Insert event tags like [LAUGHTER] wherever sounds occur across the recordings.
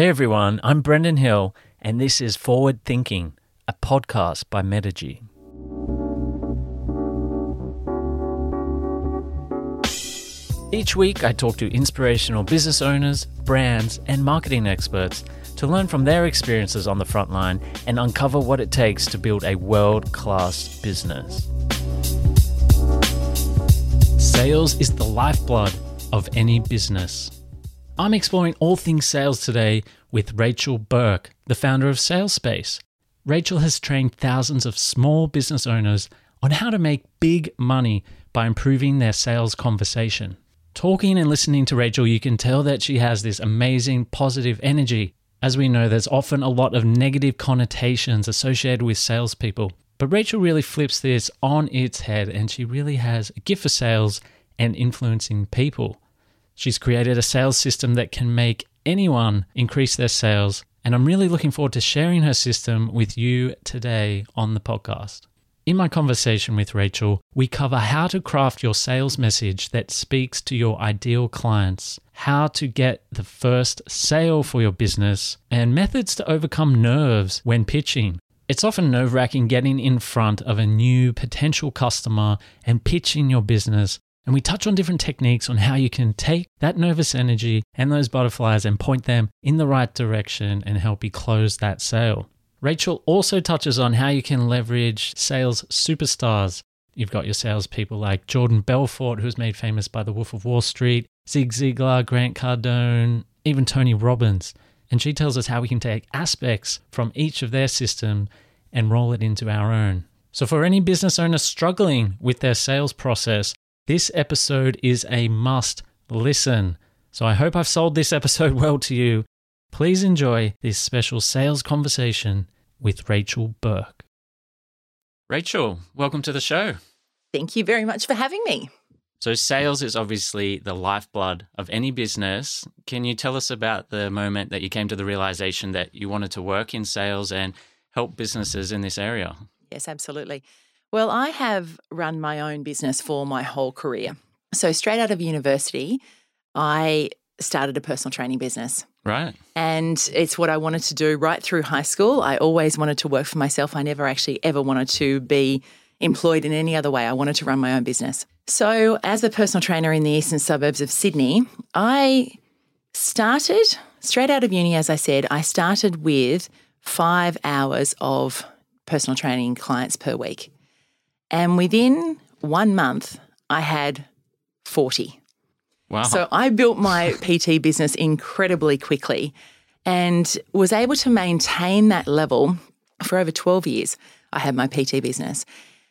Hey everyone, I'm Brendan Hill, and this is Forward Thinking, a podcast by Metigy. Each week, I talk to inspirational business owners, brands, and marketing experts to learn from their experiences on the front line and uncover what it takes to build a world class business. Sales is the lifeblood of any business. I'm exploring all things sales today with Rachel Burke, the founder of SalesSpace. Rachel has trained thousands of small business owners on how to make big money by improving their sales conversation. Talking and listening to Rachel, you can tell that she has this amazing positive energy. As we know, there's often a lot of negative connotations associated with salespeople. But Rachel really flips this on its head and she really has a gift for sales and influencing people. She's created a sales system that can make anyone increase their sales. And I'm really looking forward to sharing her system with you today on the podcast. In my conversation with Rachel, we cover how to craft your sales message that speaks to your ideal clients, how to get the first sale for your business, and methods to overcome nerves when pitching. It's often nerve wracking getting in front of a new potential customer and pitching your business and we touch on different techniques on how you can take that nervous energy and those butterflies and point them in the right direction and help you close that sale. Rachel also touches on how you can leverage sales superstars. You've got your salespeople like Jordan Belfort, who's made famous by The Wolf of Wall Street, Zig Ziglar, Grant Cardone, even Tony Robbins. And she tells us how we can take aspects from each of their system and roll it into our own. So, for any business owner struggling with their sales process, this episode is a must listen. So I hope I've sold this episode [LAUGHS] well to you. Please enjoy this special sales conversation with Rachel Burke. Rachel, welcome to the show. Thank you very much for having me. So, sales is obviously the lifeblood of any business. Can you tell us about the moment that you came to the realization that you wanted to work in sales and help businesses in this area? Yes, absolutely. Well, I have run my own business for my whole career. So, straight out of university, I started a personal training business. Right. And it's what I wanted to do right through high school. I always wanted to work for myself. I never actually ever wanted to be employed in any other way. I wanted to run my own business. So, as a personal trainer in the eastern suburbs of Sydney, I started straight out of uni, as I said, I started with five hours of personal training clients per week. And within one month, I had 40. Wow. So I built my [LAUGHS] PT business incredibly quickly and was able to maintain that level for over 12 years. I had my PT business.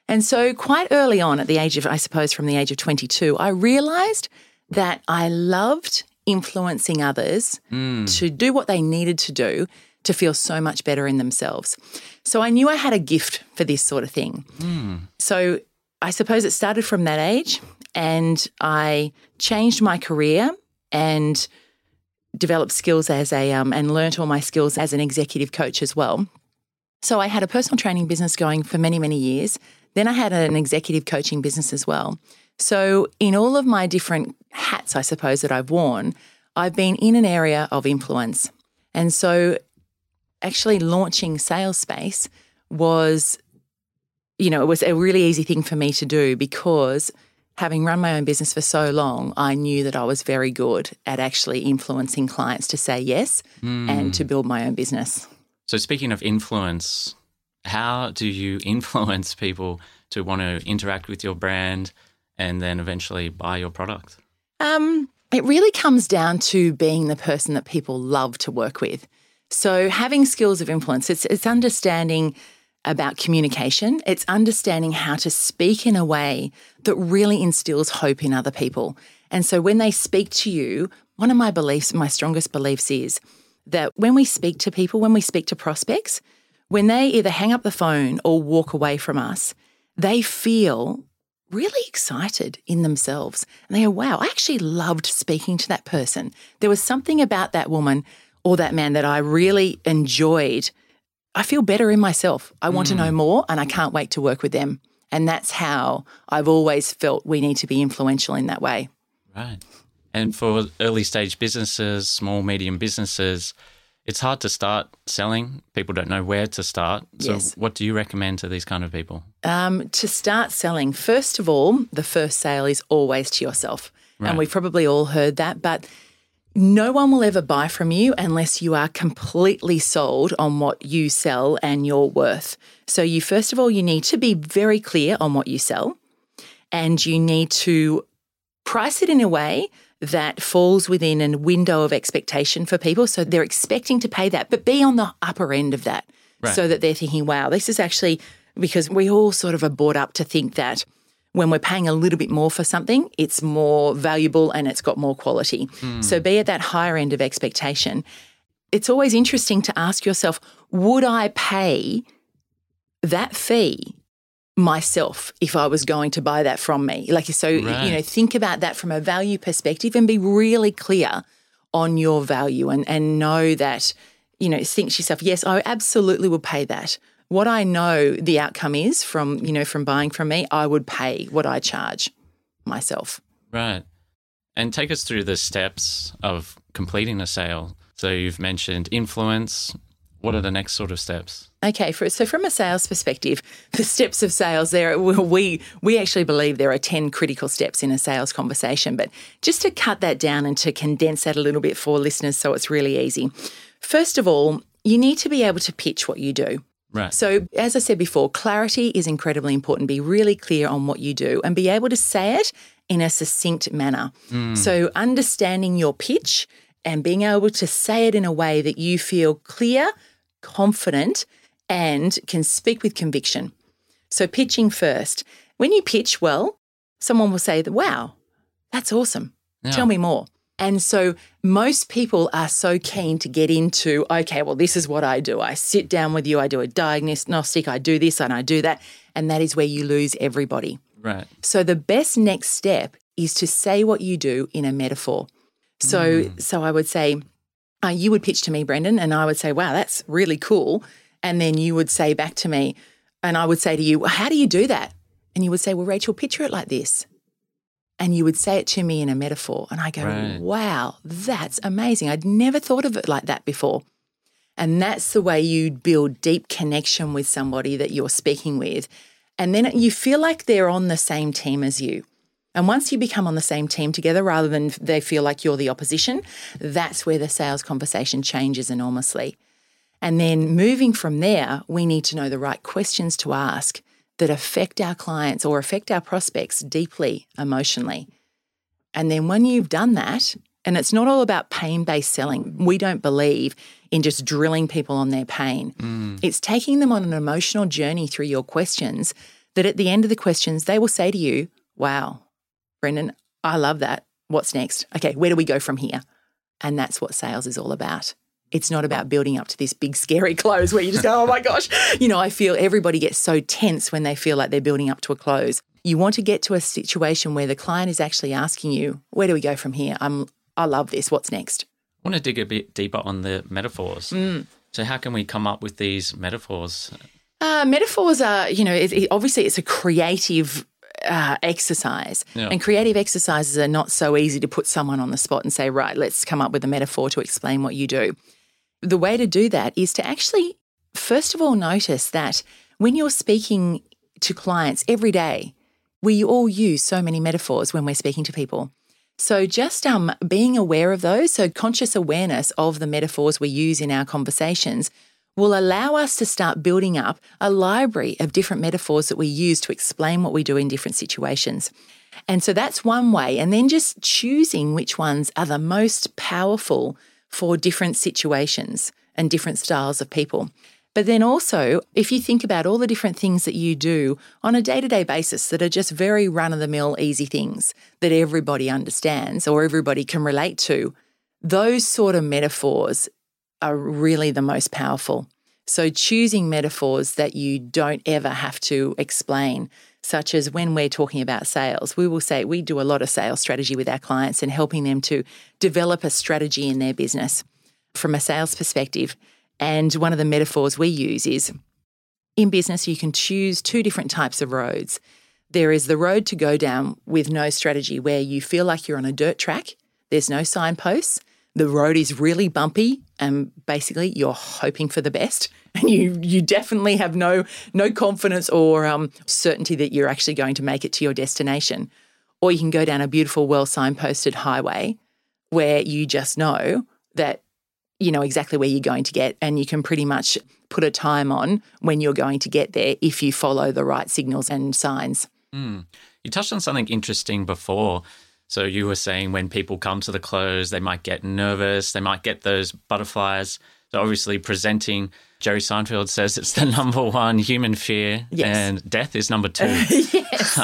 And so, quite early on, at the age of, I suppose, from the age of 22, I realized that I loved influencing others mm. to do what they needed to do to feel so much better in themselves. So I knew I had a gift for this sort of thing. Mm. So I suppose it started from that age, and I changed my career and developed skills as a um, and learnt all my skills as an executive coach as well. So I had a personal training business going for many many years. Then I had an executive coaching business as well. So in all of my different hats, I suppose that I've worn, I've been in an area of influence. And so actually launching Sales Space was, you know, it was a really easy thing for me to do because having run my own business for so long, I knew that I was very good at actually influencing clients to say yes mm. and to build my own business. So, speaking of influence, how do you [LAUGHS] influence people to want to interact with your brand and then eventually buy your product? Um, it really comes down to being the person that people love to work with. So, having skills of influence, it's, it's understanding about communication, it's understanding how to speak in a way that really instills hope in other people. And so, when they speak to you, one of my beliefs, my strongest beliefs is that when we speak to people, when we speak to prospects, when they either hang up the phone or walk away from us, they feel really excited in themselves. And they go, wow, I actually loved speaking to that person. There was something about that woman or that man that I really enjoyed, I feel better in myself. I want mm. to know mm. more and I can't wait to work with them. And that's how I've always felt we need to be influential in that way. Right. And for early stage businesses, small, medium businesses, it's hard to start selling. People don't know where to start. So, Yes. what do you recommend to these kind of people? Um, to start selling, first of all, the first sale is always to yourself. Right. And we've probably all heard that, but no one will ever buy from you unless you are completely sold on what you sell and your worth. So, you first of all, you need to be very clear on what you sell and you need to price it in a way that falls within a window of expectation for people. So they're expecting to pay that, but be on the upper end of that Right. so that they're thinking, wow, this is actually because we all sort of are brought up to think that when we're paying a little bit more for something, it's more valuable and it's got more quality. Hmm. So be at that higher end of expectation. It's always interesting to ask yourself, would I pay that fee myself if I was going to buy that from me. Like so, you know, think about that from a value perspective and be really clear on your value and and know that, you know, think to yourself, yes, I absolutely would pay that. What I know the outcome is from, you know, from buying from me, I would pay what I charge myself. Right. And take us through the steps of completing a sale. So, you've mentioned influence. What are the next sort of steps? Okay, for, so from a sales perspective, [LAUGHS] the steps of sales there we we actually believe there are 10 critical steps in a sales conversation, but just to cut that down and to condense that a little bit for listeners so it's really easy. First of all, you need to be able to pitch what you do. Right. So, as I said before, clarity is incredibly important. Be really clear on what you do and be able to say it in a succinct manner. Hmm. So, understanding your pitch and being able to say it in a way that you feel clear, confident, and can speak with conviction. So, pitching first. When you pitch well, someone will say wow, that's awesome. Yeah. Tell me more. And so most people are so keen to get into, okay, well, this is what I do. I sit down with you, I do a diagnostic, I do this and I do that. And that is where you lose everybody. Right. So the best next step is to say what you do in a metaphor. So, so I would say, uh, you would pitch to me, Brendan, and I would say, wow, that's really cool. And then you would say back to me, and I would say to you, how do you do that? And you would say, well, Rachel, picture it like this. And you would say it to me in a metaphor. And I go, Right. wow, that's amazing. I'd never thought of it like that before. And that's the way you build deep connection with somebody that you're speaking with. And then you feel like they're on the same team as you. And once you become on the same team together rather than they feel like you're the opposition, that's where the sales conversation changes enormously. And then moving from there, we need to know the right questions to ask that affect our clients or affect our prospects deeply emotionally. And then when you've done that, and it's not all about pain based selling, we don't believe in just drilling people on their pain. Mm. It's taking them on an emotional journey through your questions that at the end of the questions, they will say to you, Wow, Brendan, I love that. What's next? Okay, where do we go from here? And that's what sales is all about. It's not about building up to this big scary [LAUGHS] close where you just go, oh my gosh. You know, I feel everybody gets so tense when they feel like they're building up to a close. You want to get to a situation where the client is actually asking you, where do we go from here? I'm I love this. What's next? I want to dig a bit deeper on the metaphors. Mm. So, how can we come up with these metaphors? Uh, metaphors are, you know, it, it- obviously it's a creative uh, exercise. Yeah. And creative exercises are not so easy to put someone on the spot and say, right, let's come up with a metaphor to explain what you do. The way to do that is to actually, first of all, notice that when you're speaking to clients every day, we all use so many metaphors when we're speaking to people. So just um, being aware of those, so conscious awareness of the metaphors we use in our conversations will allow us to start building up a library of different metaphors that we use to explain what we do in different situations. And so that's one way. And then just choosing which ones are the most powerful for different situations and different styles of people. But then also, if you think about all the different things that you do on a day to day basis that are just very run of the mill, easy things that everybody understands or everybody can relate to, those sort of metaphors are really the most powerful. So, choosing metaphors that you don't ever have to explain, such as when we're talking about sales, we will say we do a lot of sales strategy with our clients and helping them to develop a strategy in their business from a sales perspective. And one of the metaphors we use is in business, you can choose two different types of roads. There is the road to go down with no strategy, where you feel like you're on a dirt track, there's no signposts, the road is really bumpy and basically you're hoping for the best [LAUGHS] and you you definitely have no no confidence or um, certainty that you're actually going to make it to your destination or you can go down a beautiful well signposted highway where you just know that you know exactly where you're going to get and you can pretty much put a time on when you're going to get there if you follow the right signals and signs. Mm. You touched on something interesting before. So you were saying when people come to the close, they might get nervous, they might get those butterflies. So obviously presenting, Jerry Seinfeld says it's the [LAUGHS] number one human fear, yes. and death is number two. [LAUGHS] [LAUGHS] yes.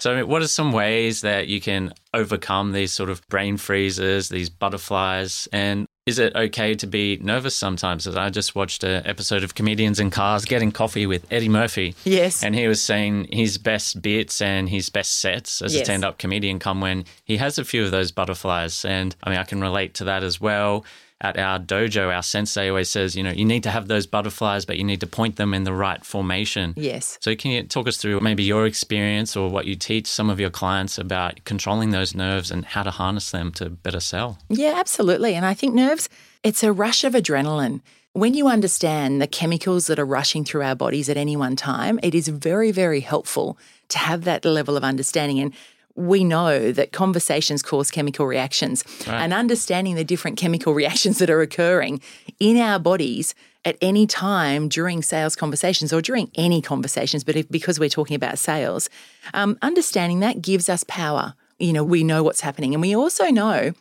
so what are some ways that you can overcome these sort of brain freezes, these butterflies, and is it okay to be nervous sometimes? As I just watched an episode of Comedians in Cars Getting Coffee with Eddie Murphy. Yes. And he was saying his best bits and his best sets as yes. a stand up comedian come when he has a few of those butterflies. And I mean, I can relate to that as well at our dojo, our sensei always says, you know, you need to have those butterflies, but you need to point them in the right formation. Yes. So, can you talk us through maybe your experience or what you teach some of your clients about controlling those nerves and how to harness them to better sell? Yeah, absolutely. And I think nerves, it's a rush of adrenaline. When you understand the chemicals that are rushing through our bodies at any one time, it is very, very helpful to have that level of understanding. And we know that conversations cause chemical reactions right. and understanding the different chemical [LAUGHS] reactions that are occurring in our bodies at any time during sales conversations or during any conversations, but if, because we're talking about sales, um, understanding that gives us power. You know, we know what's happening. And we also know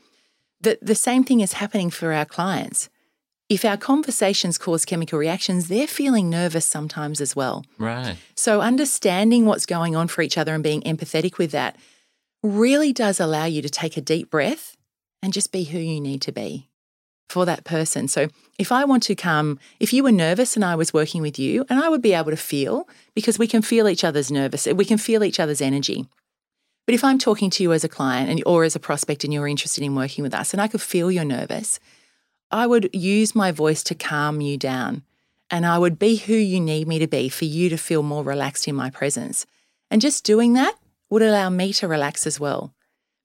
that the same thing is happening for our clients. If our conversations cause chemical reactions, they're feeling nervous sometimes as well. Right. So, understanding what's going on for each other and being empathetic with that really does allow you to take a deep breath and just be who you need to be for that person. So if I want to come, if you were nervous and I was working with you, and I would be able to feel because we can feel each other's nervous, we can feel each other's energy. But if I'm talking to you as a client and, or as a prospect and you're interested in working with us and I could feel you're nervous, I would use my voice to calm you down and I would be who you need me to be for you to feel more relaxed in my presence. And just doing that would allow me to relax as well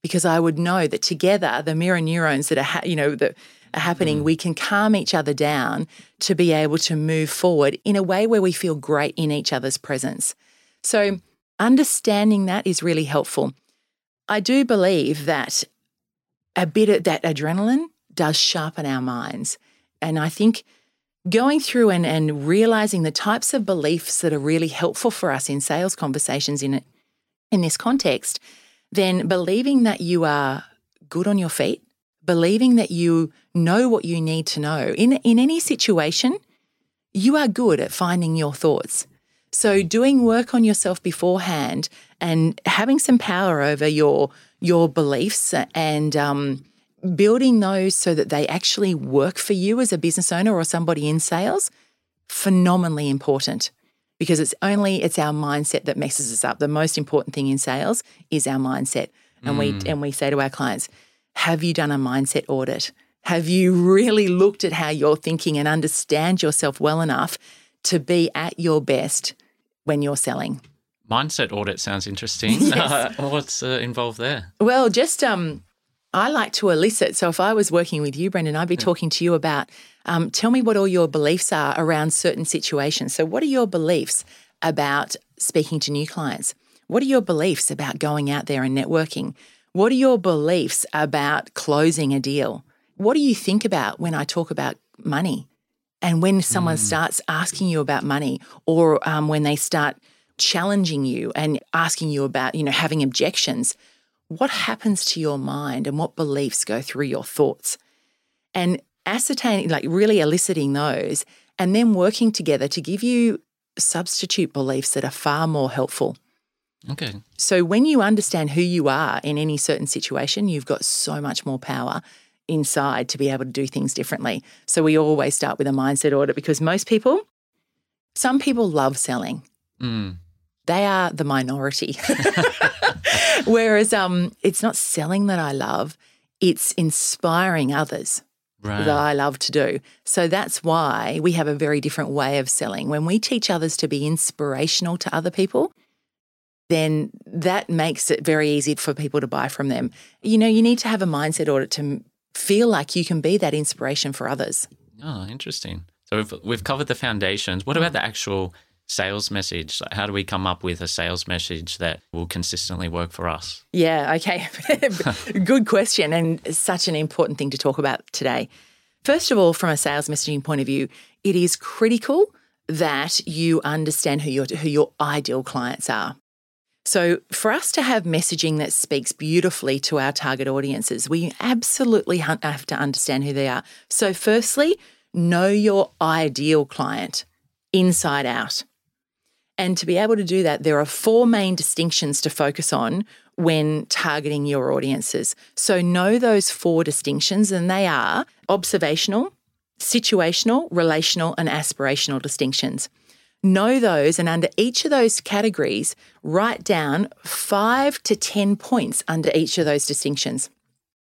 because I would know that together the mirror neurons that are ha- you know that are happening mm. we can calm each other down to be able to move forward in a way where we feel great in each other's presence. So understanding that is really helpful. I do believe that a bit of that adrenaline does sharpen our minds and I think going through and, and realizing the types of beliefs that are really helpful for us in sales conversations in in this context, then believing that you are good on your feet, believing that you know what you need to know in, in any situation, you are good at finding your thoughts. So doing work on yourself beforehand and having some power over your your beliefs and um, building those so that they actually work for you as a business owner or somebody in sales, phenomenally important because it's only it's our mindset that messes us up. The most important thing in sales is our mindset. And mm. we and we say to our clients, have you done a mindset audit? Have you really looked at how you're thinking and understand yourself well enough to be at your best when you're selling? Mindset audit sounds interesting. [LAUGHS] yes. uh, [LAUGHS] what's uh, involved there? Well, just um, I like to elicit. So if I was working with you, Brendan, I'd be talking to you about um, tell me what all your beliefs are around certain situations. So, what are your beliefs about speaking to new clients? What are your beliefs about going out there and networking? What are your beliefs about closing a deal? What do you think about when I talk about money? And when someone mm. starts asking you about money, or um, when they start challenging you and asking you about, you know, having objections, what happens to your mind and what beliefs go through your thoughts? And ascertaining, like really eliciting those, and then working together to give you substitute beliefs that are far more helpful. Okay. So when you understand who you are in any certain situation, you've got so much more power inside to be able to do things differently. So we always start with a mindset audit because most people, some people love selling. Mm. They are the minority. [LAUGHS] Whereas um, it's not selling that I love, it's inspiring others right. that I love to do. So that's why we have a very different way of selling. When we teach others to be inspirational to other people, then that makes it very easy for people to buy from them. You know, you need to have a mindset audit to feel like you can be that inspiration for others. Oh, interesting. So we've, we've covered the foundations. What about the actual sales message? How do we come up with a sales message that will consistently work for us? Yeah, okay. [LAUGHS] Good question, and such an important thing to talk about today. First of all, from a sales messaging point of view, it is critical that you understand who your, who your ideal clients are. So, for us to have messaging that speaks beautifully to our target audiences, we absolutely have to understand who they are. So, firstly, know your ideal client inside out. And to be able to do that, there are four main distinctions to focus on when targeting your audiences. So, know those four distinctions, and they are observational, situational, relational, and aspirational distinctions. Know those, and under each of those categories, write down five to 10 points under each of those distinctions.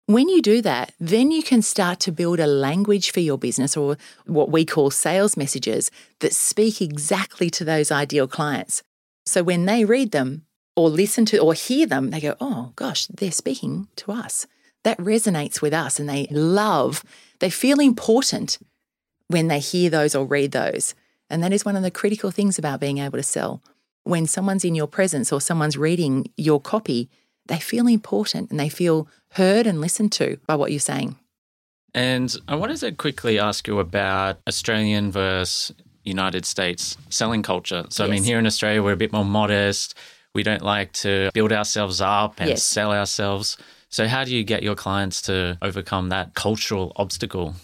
When you do that, then you can start to build a language for your business or what we call sales messages that speak exactly to those ideal clients. So when they read them or listen to or hear them, they go, oh gosh, they're speaking to us. That resonates with us and they love, they feel important when they hear those or read those. And that is one of the critical things about being able to sell. When someone's in your presence or someone's reading your copy, they feel important and they feel heard and listened to by what you're saying. And I wanted to quickly ask you about Australian versus United States selling culture. So, I mean, here in Australia, we're a bit more modest. We don't like to build ourselves up and Yes. sell ourselves. So, how do you get your clients to overcome that cultural obstacle?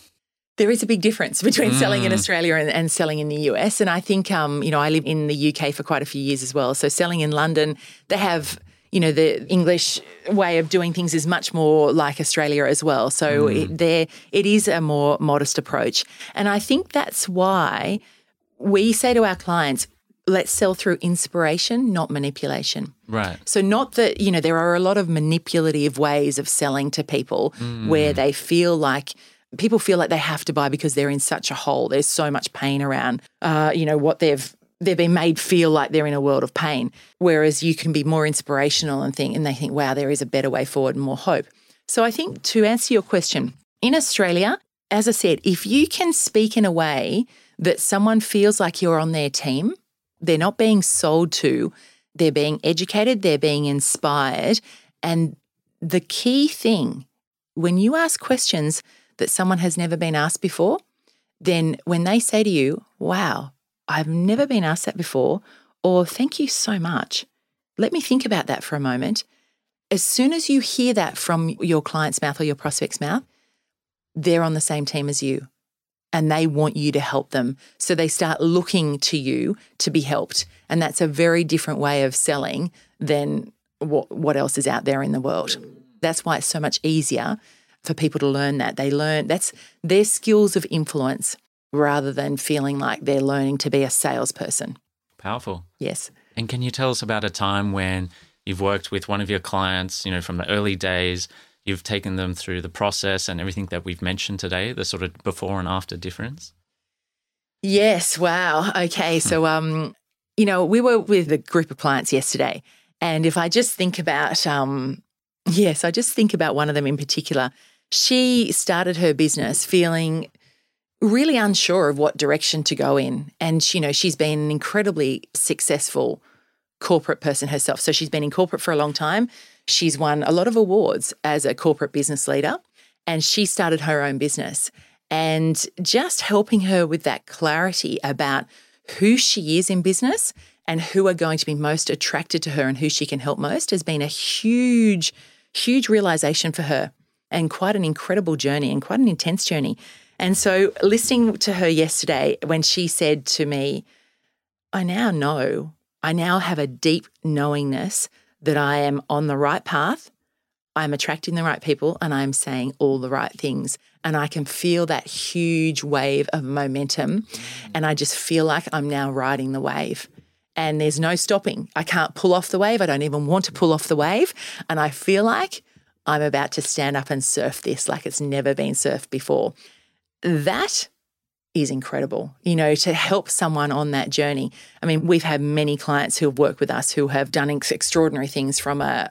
There is a big difference between selling in Australia and, and selling in the US. And I think, um, you know, I live in the UK for quite a few years as well. So selling in London, they have, you know, the English way of doing things is much more like Australia as well. So it, there, it is a more modest approach. And I think that's why we say to our clients, let's sell through inspiration, not manipulation. Right. So, not that, you know, there are a lot of manipulative ways of selling to people where they feel like people feel like they have to buy because they're in such a hole. There's so much pain around, uh, you know, what they've. They've been made feel like they're in a world of pain, whereas you can be more inspirational and think, and they think, wow, there is a better way forward and more hope. So I think to answer your question, in Australia, as I said, if you can speak in a way that someone feels like you're on their team, they're not being sold to, they're being educated, they're being inspired. And the key thing, when you ask questions that someone has never been asked before, then when they say to you, wow, I've never been asked that before, or thank you so much, let me think about that for a moment. As soon as you hear that from your client's mouth or your prospect's mouth, they're on the same team as you and they want you to help them. So they start looking to you to be helped. And that's a very different way of selling than what, what else is out there in the world. That's why it's so much easier for people to learn that. They learn that's their skills of influence rather than feeling like they're learning to be a salesperson. Powerful. Yes. And can you tell us about a time when you've worked with one of your clients, you know, from the early days, you've taken them through the process and everything that we've mentioned today, the sort of before and after difference? Yes. Wow. Okay. So, um, you know, we were with a group of clients yesterday, and if I just think about, um, yes, I just think about one of them in particular. She started her business feeling really unsure of what direction to go in, and you know, she's been an incredibly successful corporate person herself. So she's been in corporate for a long time. She's won a lot of awards as a corporate business leader, and she started her own business. And just helping her with that clarity about who she is in business and who are going to be most attracted to her and who she can help most has been a huge, huge realization for her and quite an incredible journey and quite an intense journey. And so, listening to her yesterday when she said to me, I now know, I now have a deep knowingness that I am on the right path. I'm attracting the right people and I'm saying all the right things. And I can feel that huge wave of momentum. Mm. And I just feel like I'm now riding the wave. And there's no stopping. I can't pull off the wave. I don't even want to pull off the wave. And I feel like I'm about to stand up and surf this like it's never been surfed before. That is incredible, you know, to help someone on that journey. I mean, we've had many clients who have worked with us who have done ex- extraordinary things from a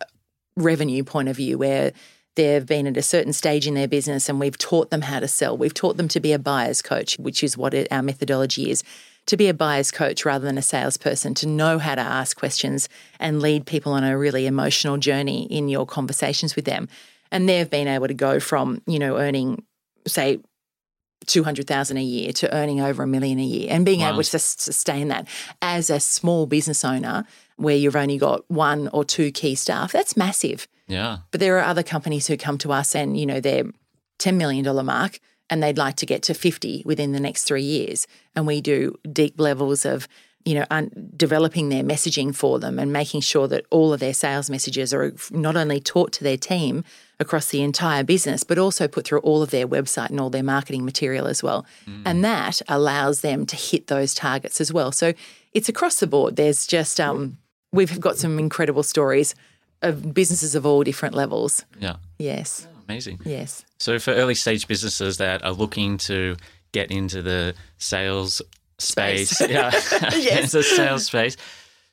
revenue point of view where they've been at a certain stage in their business and we've taught them how to sell. We've taught them to be a buyer's coach, which is what our methodology is to be a buyer's coach rather than a salesperson, to know how to ask questions and lead people on a really emotional journey in your conversations with them. And they've been able to go from, you know, earning, say, 200,000 a year to earning over a million a year and being Wow. able to sustain that as a small business owner where you've only got one or two key staff, that's massive. Yeah. But there are other companies who come to us and, you know, they're $10 million mark and they'd like to get to 50 within the next three years. And we do deep levels of, you know, un- developing their messaging for them and making sure that all of their sales messages are not only taught to their team across the entire business, but also put through all of their website and all their marketing material as well. And that allows them to hit those targets as well. So it's across the board. There's just, um, we've got some incredible stories of businesses of all different levels. Yeah. Yes. Amazing. Yes. So for early stage businesses that are looking to get into the sales space, Space. yeah, [LAUGHS] Yes. [LAUGHS] the sales space.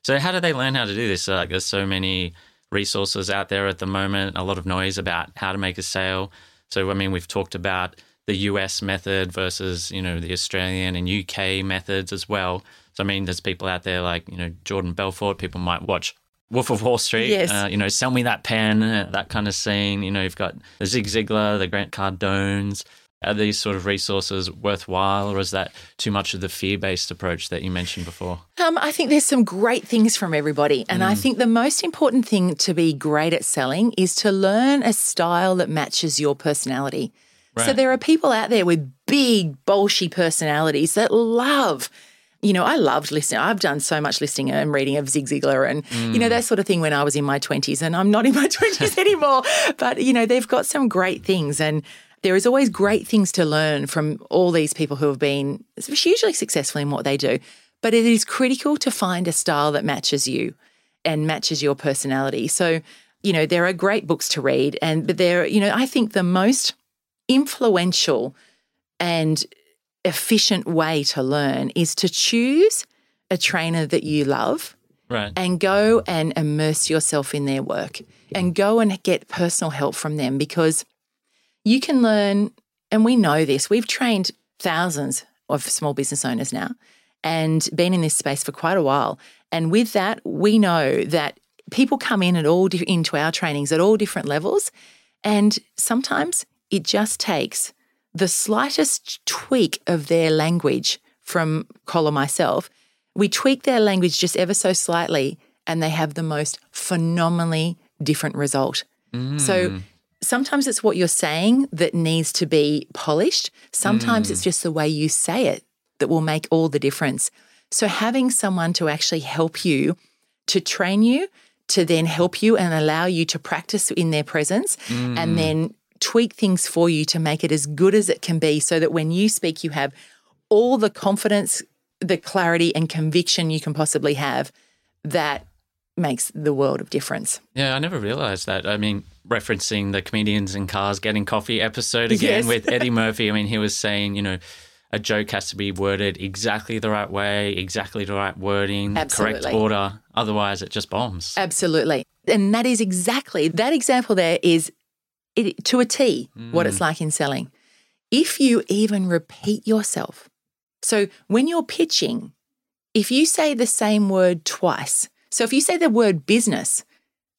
So how do they learn how to do this? So, like, there's so many resources out there at the moment. A lot of noise about how to make a sale. So I mean, we've talked about the US method versus you know the Australian and UK methods as well. So I mean, there's people out there like you know Jordan Belfort. People might watch Wolf of Wall Street. Yes. Uh, you know, sell me that pen, uh, that kind of scene. You know, you've got the Zig Ziglar, the Grant Cardones. Are these sort of resources worthwhile, or is that too much of the fear-based approach that you mentioned before? Um, I think there's some great things from everybody. And I think the most important thing to be great at selling is to learn a style that matches your personality. So there are people out there with big, bolshy personalities that love. You know, I loved listening. I've done so much listening and reading of Zig Ziglar and, you know, that sort of thing when I was in my 20s. And I'm not in my [LAUGHS] 20s anymore. But, you know, they've got some great things. And there is always great things to learn from all these people who have been hugely successful in what they do. But it is critical to find a style that matches you and matches your personality. So, you know, there are great books to read. And, but there, you know, I think the most influential and efficient way to learn is to choose a trainer that you love Right. and go and immerse yourself in their work and go and get personal help from them because you can learn, and we know this, we've trained thousands of small business owners now and been in this space for quite a while. And with that, we know that people come in at all di- into our trainings at all different levels. And sometimes it just takes the slightest tweak of their language from Col or myself. We tweak their language just ever so slightly, and they have the most phenomenally different result. So mm. Sometimes it's what you're saying that needs to be polished. Sometimes it's mm. just the way you say it that will make all the difference. So having someone to actually help you, to train you, to then help you and allow you to practice in their presence and mm. then tweak things for you to make it as good as it can be so that when you speak, you have all the confidence, the clarity, and conviction you can possibly have that makes the world of difference. Yeah, I never realized that. I mean, referencing the comedians in cars getting coffee episode again Yes. with Eddie [LAUGHS] Murphy. I mean, he was saying, you know, a joke has to be worded exactly the right way, exactly the right wording, correct order. Otherwise, it just bombs. Absolutely. And that is exactly that example there is it, to a T what it's mm. like in selling. If you even repeat yourself. So when you're pitching, if you say the same word twice, so if you say the word business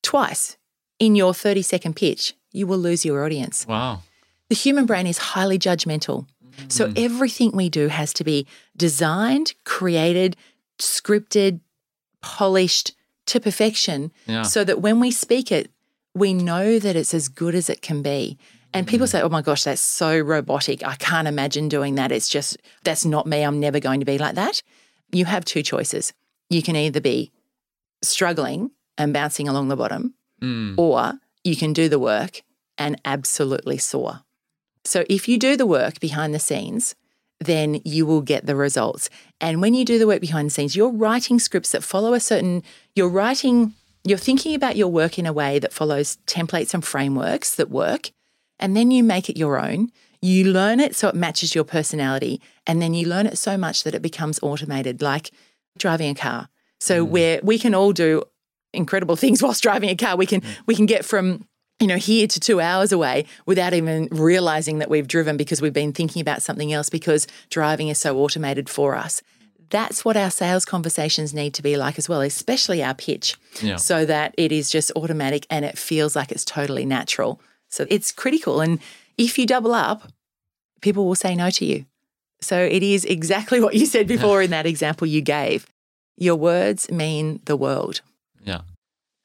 twice in your 30 second pitch, you will lose your audience. Wow. The human brain is highly judgmental. So mm. everything we do has to be designed, created, scripted, polished to perfection Yeah. so that when we speak it, we know that it's as good as it can be. And people mm. say, oh my gosh, that's so robotic. I can't imagine doing that. It's just, that's not me. I'm never going to be like that. You have two choices. You can either be struggling and bouncing along the bottom, Mm. or you can do the work and absolutely soar. So if you do the work behind the scenes, then you will get the results. And when you do the work behind the scenes, you're writing scripts that follow a certain, you're writing, you're thinking about your work in a way that follows templates and frameworks that work. And then you make it your own. You learn it so it matches your personality. And then you learn it so much that it becomes automated, like driving a car. So where we can all do incredible things [LAUGHS] whilst driving a car. We can we can get from you know, here to two hours away without even realizing that we've driven because we've been thinking about something else because driving is so automated for us. That's what our sales conversations need to be like as well, especially our pitch, Yeah. so that it is just automatic and it feels like it's totally natural. So it's critical. And if you double up, people will say no to you. So it is exactly [LAUGHS] what you said before in that [LAUGHS] example you gave. Your words mean the world.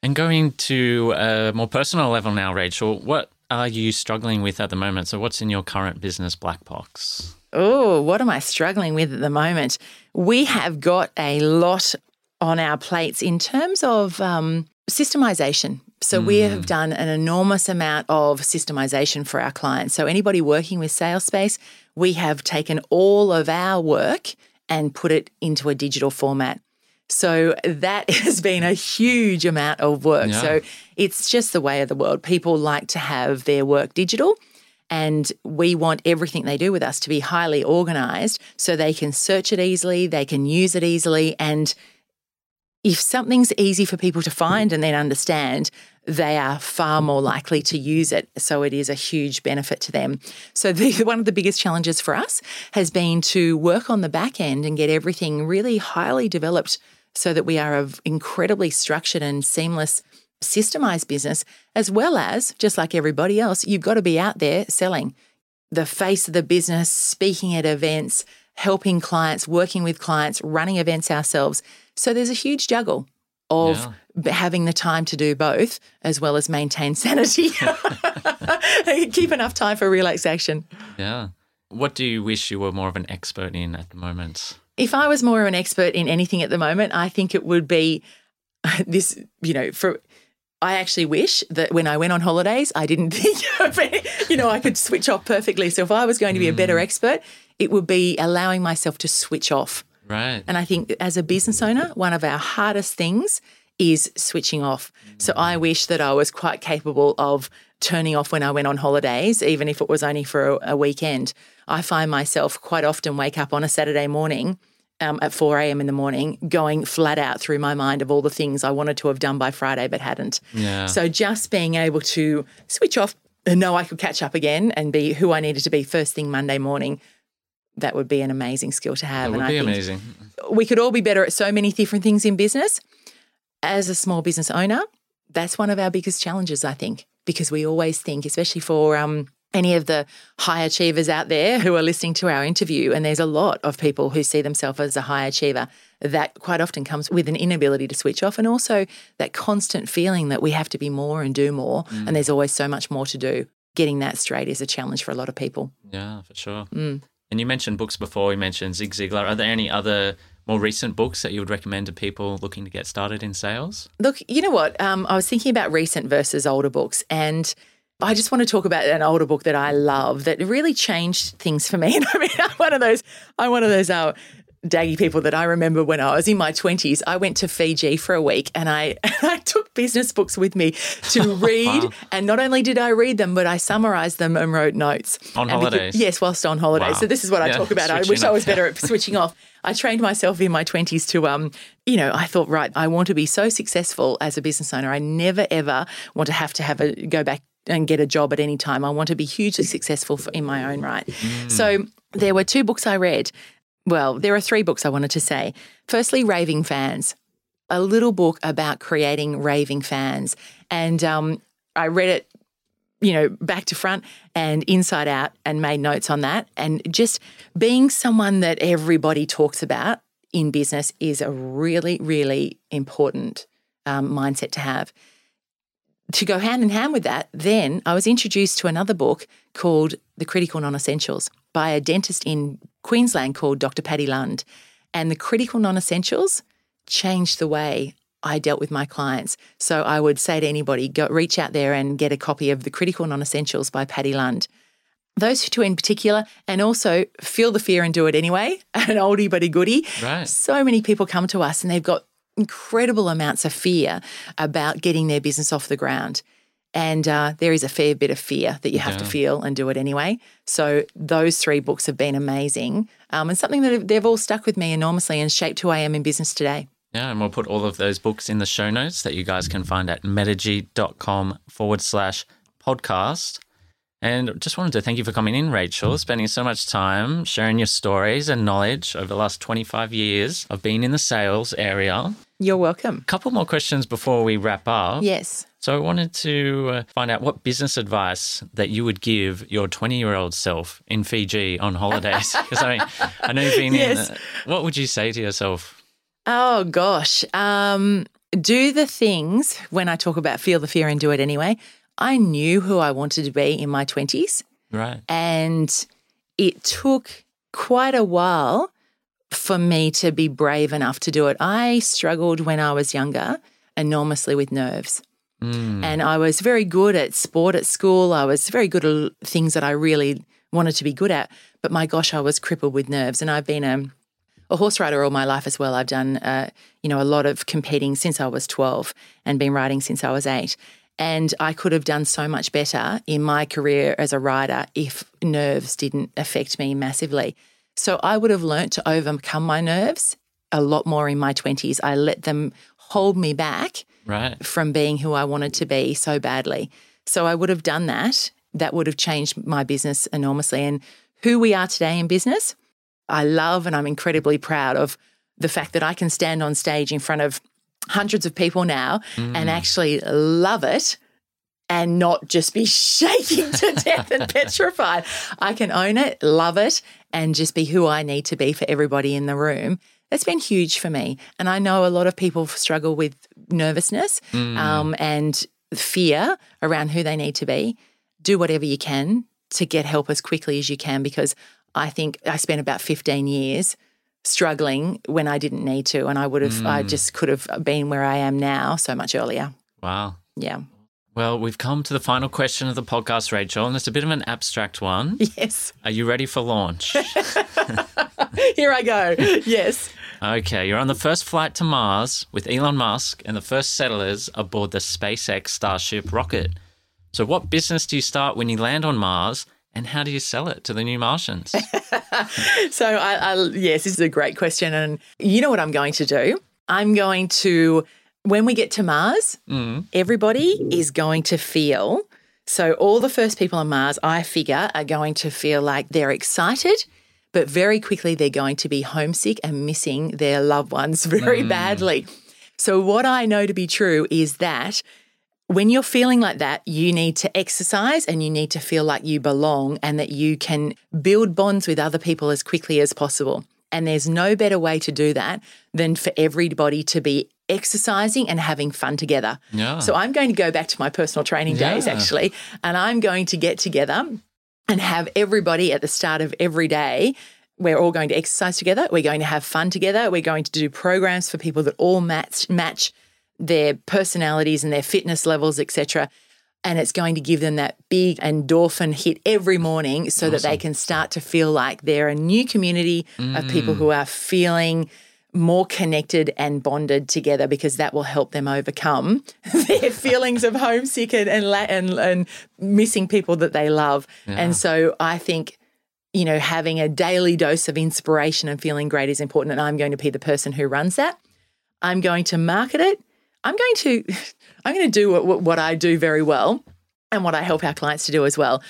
And going to a more personal level now, Rachel, what are you struggling with at the moment? So, what's in your current business black box? Oh, what am I struggling with at the moment? We have got a lot on our plates in terms of um, systemization. So, we have done an enormous amount of systemization for our clients. So, anybody working with Salespace, we have taken all of our work and put it into a digital format. So that [LAUGHS] has been a huge amount of work. Yeah. So it's just the way of the world. People like to have their work digital. And we want everything they do with us to be highly organized so they can search it easily, they can use it easily. And if something's easy for people to find and then understand, they are far more likely to use it. So it is a huge benefit to them. So the, [LAUGHS] one of the biggest challenges for us has been to work on the back end and get everything really highly developed so that we are an incredibly structured and seamless systemized business, as well as, just like everybody else, you've got to be out there selling the face of the business, speaking at events, helping clients, working with clients, running events ourselves. So there's a huge juggle of Yeah. having the time to do both, as well as maintain [LAUGHS] sanity. [LAUGHS] Keep enough time for relaxation. Yeah. What do you wish you were more of an expert in at the moment? If I was more of an expert in anything at the moment, I think it would be [LAUGHS] this, you know, for I actually wish that when I went on holidays, I didn't think of it, you know, I could switch off perfectly. So if I was going to be a better hmm. expert, it would be allowing myself to switch off. Right. And I think as a business owner, one of our hardest things is switching off. So I wish that I was quite capable of turning off when I went on holidays, even if it was only for a, a weekend. I find myself quite often wake up on a Saturday morning um, at 4 a.m. in the morning, going flat out through my mind of all the things I wanted to have done by Friday but hadn't. Yeah. So just being able to switch off and know I could catch up again and be who I needed to be first thing Monday morning, that would be an amazing skill to have. That would and be I think amazing. we could all be better at so many different things in business. As a small business owner, that's one of our biggest challenges, I think, because we always think, especially for um, any of the high achievers out there who are listening to our interview, and there's a lot of people who see themselves as a high achiever, that quite often comes with an inability to switch off and also that constant feeling that we have to be more and do more, and there's always so much more to do. Getting that straight is a challenge for a lot of people. Yeah, for sure. Mm. And you mentioned books before. You mentioned Zig Ziglar. Are there any other more recent books that you would recommend to people looking to get started in sales? Look, you know what? Um, I was thinking about recent versus older books, and I just want to talk about an older book that I love that really changed things for me. And [LAUGHS] I mean, I'm one of those, I'm one of those uh, daggy people that I remember when I was in my 20s. I went to Fiji for a week, and I [LAUGHS] I took business books with me to [LAUGHS] read. And not only did I read them, but I summarized them and wrote notes On And holidays? yes, whilst on holidays. Wow. So this is what I talk about. I wish I was better [LAUGHS] at switching off. I trained myself in my 20s to, um, you know, I thought, right, I want to be so successful as a business owner. I never, ever want to have to have a go back and get a job at any time. I want to be hugely successful for, in my own right. So there were two books I read. Well, there are three books I wanted to say. Firstly, Raving Fans, a little book about creating raving fans. And um, I read it you know, back to front and inside out and made notes on that. And just being someone that everybody talks about in business is a really, really important um, mindset to have. To go hand in hand with that, then I was introduced to another book called The Critical Non Essentials by a dentist in Queensland called Dr. Paddy Lund. And the critical non essentials changed the way I dealt with my clients. So I would say to anybody, go reach out there and get a copy of The Critical Non Essentials by Paddy Lund. Those two in particular, and also feel the fear and do it anyway, [LAUGHS] an oldie but a goodie. Right. So many people come to us and they've got incredible amounts of fear about getting their business off the ground. And uh, there is a fair bit of fear that you have to feel and do it anyway. So those three books have been amazing um, and something that they've all stuck with me enormously and shaped who I am in business today. Yeah, and we'll put all of those books in the show notes that you guys can find at metigy.com forward slash podcast. And just wanted to thank you for coming in, Rachel, spending so much time sharing your stories and knowledge over the last 25 years of being in the sales area. You're welcome. A couple more questions before we wrap up. Yes. So I wanted to uh, find out what business advice that you would give your 20 year old self in Fiji on holidays. [LAUGHS] Because I, mean, I know you've been Yes. in. Uh, what would you say to yourself? Oh gosh. Um, do the things when I talk about feel the fear and do it anyway. I knew who I wanted to be in my 20s. Right. And it took quite a while for me to be brave enough to do it. I struggled when I was younger enormously with nerves. Mm. And I was very good at sport at school. I was very good at things that I really wanted to be good at. But my gosh, I was crippled with nerves. And I've been a, a horse rider all my life as well. I've done, uh, you know, a lot of competing since I was 12 and been riding since I was eight. And I could have done so much better in my career as a rider if nerves didn't affect me massively. So I would have learnt to overcome my nerves a lot more in my 20s. I let them hold me back Right. from being who I wanted to be so badly. So I would have done that. That would have changed my business enormously. And who we are today in business, I love and I'm incredibly proud of the fact that I can stand on stage in front of hundreds of people now and mm. actually love it and not just be [LAUGHS] shaking to death and petrified. I can own it, love it, and just be who I need to be for everybody in the room. That's been huge for me. And I know a lot of people struggle with nervousness um, and fear around who they need to be. Do whatever you can to get help as quickly as you can because I think I spent about 15 years struggling when I didn't need to. And I would have, I just could have been where I am now so much earlier. Wow. Yeah. Well, we've come to the final question of the podcast, Rachel, and it's a bit of an abstract one. [LAUGHS] Yes. Are you ready for launch? [LAUGHS] Here I go. Yes. Okay, you're on the first flight to Mars with Elon Musk and the first settlers aboard the SpaceX Starship rocket. So, what business do you start when you land on Mars, and how do you sell it to the new Martians? [LAUGHS] So, I, I, yes, this is a great question. And you know what I'm going to do? I'm going to, when we get to Mars, mm. everybody is going to feel. So, all the first people on Mars, I figure, are going to feel like they're excited, but very quickly they're going to be homesick and missing their loved ones [LAUGHS] very mm. badly. So, what I know to be true is that when you're feeling like that, you need to exercise and you need to feel like you belong and that you can build bonds with other people as quickly as possible. And there's no better way to do that than for everybody to be exercising and having fun together. Yeah. So I'm going to go back to my personal training days actually, and I'm going to get together and have everybody at the start of every day. We're all going to exercise together. We're going to have fun together. We're going to do programs for people that all match match their personalities and their fitness levels, etc. And it's going to give them that big endorphin hit every morning so that they can start to feel like they're a new community of people mm. who are feeling more connected and bonded together because that will help them overcome [LAUGHS] their [LAUGHS] feelings of homesick and and, and and missing people that they love. And so I think you know having a daily dose of inspiration and feeling great is important and I'm going to be the person who runs that. I'm going to market it. I'm going to [LAUGHS] I'm going to do what, what I do very well and what I help our clients to do as well.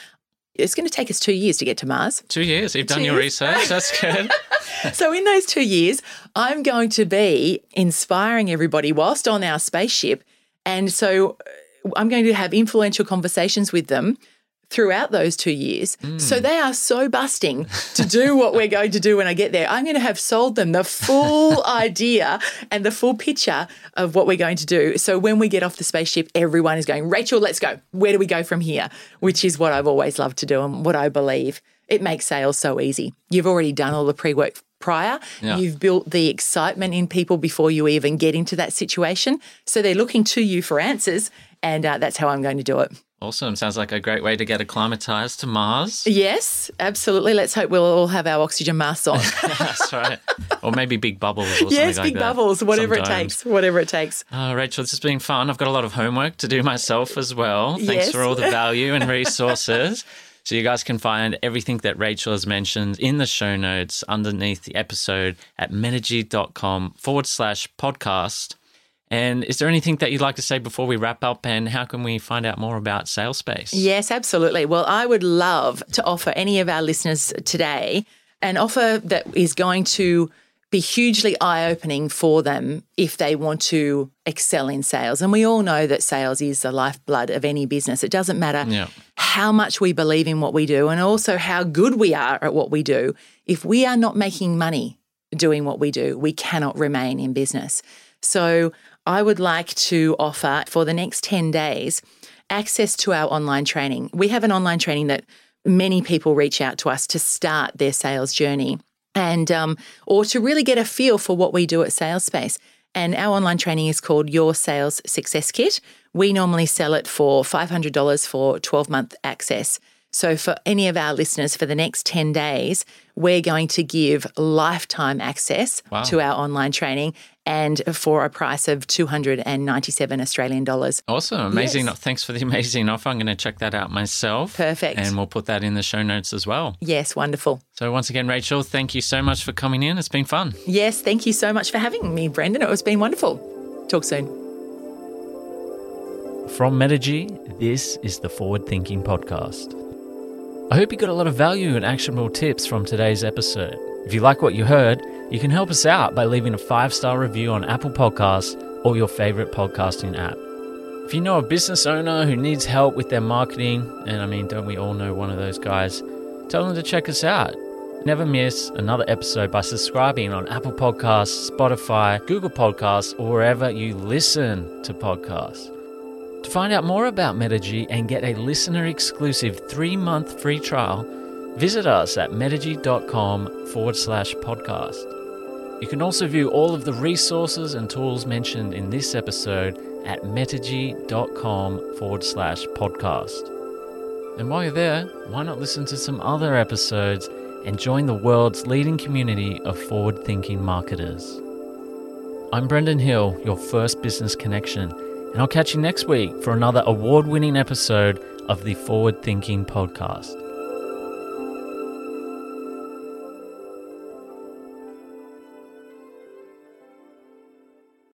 It's going to take us 2 years to get to Mars. Two years. You've done your years. research. That's good. [LAUGHS] [LAUGHS] So, in those two years, I'm going to be inspiring everybody whilst on our spaceship. And so, uh, I'm going to have influential conversations with them throughout those two years. So, mm. they are so busting to do what we're going to do when I get there. I'm going to have sold them the full [LAUGHS] idea and the full picture of what we're going to do. So, when we get off the spaceship, everyone is going, Rachel, let's go. Where do we go from here? Which is what I've always loved to do and what I believe. It makes sales so easy. You've already done all the pre work prior. Yeah. You've built the excitement in people before you even get into that situation. So they're looking to you for answers. And uh, that's how I'm going to do it. Awesome. Sounds like a great way to get acclimatized to Mars. Yes, absolutely. Let's hope we'll all have our oxygen masks on. [LAUGHS] That's right. Or maybe big bubbles or something yes, like big that. bubbles, whatever it takes, whatever it takes. Oh, Rachel, this has been fun. I've got a lot of homework to do myself as well. Thanks Yes. for all the [LAUGHS] value and resources. so, you guys can find everything that Rachel has mentioned in the show notes underneath the episode at metigy.com forward slash podcast. And is there anything that you'd like to say before we wrap up? And how can we find out more about SalesSpace? Yes, absolutely. Well, I would love to offer any of our listeners today an offer that is going to be hugely eye opening for them if they want to excel in sales. And we all know that sales is the lifeblood of any business. It doesn't matter Yeah. how much we believe in what we do and also how good we are at what we do. If we are not making money doing what we do, we cannot remain in business. So I would like to offer for the next 10 days access to our online training. We have an online training that many people reach out to us to start their sales journey and um, or to really get a feel for what we do at SalesSpace. And our online training is called Your Sales Success Kit. We normally sell it for $500 for 12 month access. So, for any of our listeners, for the next 10 days, we're going to give lifetime access Wow. to our online training and for a price of 297 Australian dollars. Awesome. Amazing. Yes. Thanks for the amazing offer. I'm going to check that out myself. Perfect. And we'll put that in the show notes as well. Yes, wonderful. So, once again, Rachel, thank you so much for coming in. It's been fun. Yes, thank you so much for having me, Brendan. It has been wonderful. Talk soon. From Metigy, this is the Forward Thinking Podcast. I hope you got a lot of value and actionable tips from today's episode. If you like what you heard, you can help us out by leaving a five star review on Apple Podcasts or your favorite podcasting app. If you know a business owner who needs help with their marketing, and I mean, don't we all know one of those guys, tell them to check us out. Never miss another episode by subscribing on Apple Podcasts, Spotify, Google Podcasts, or wherever you listen to podcasts. To find out more about Metigy and get a listener exclusive three month free trial, visit us at metigy.com forward slash podcast. You can also view all of the resources and tools mentioned in this episode at metigy.com forward slash podcast. And while you're there, why not listen to some other episodes and join the world's leading community of forward thinking marketers? I'm Brendan Hill, your first business connection, and I'll catch you next week for another award winning episode of the Forward Thinking Podcast.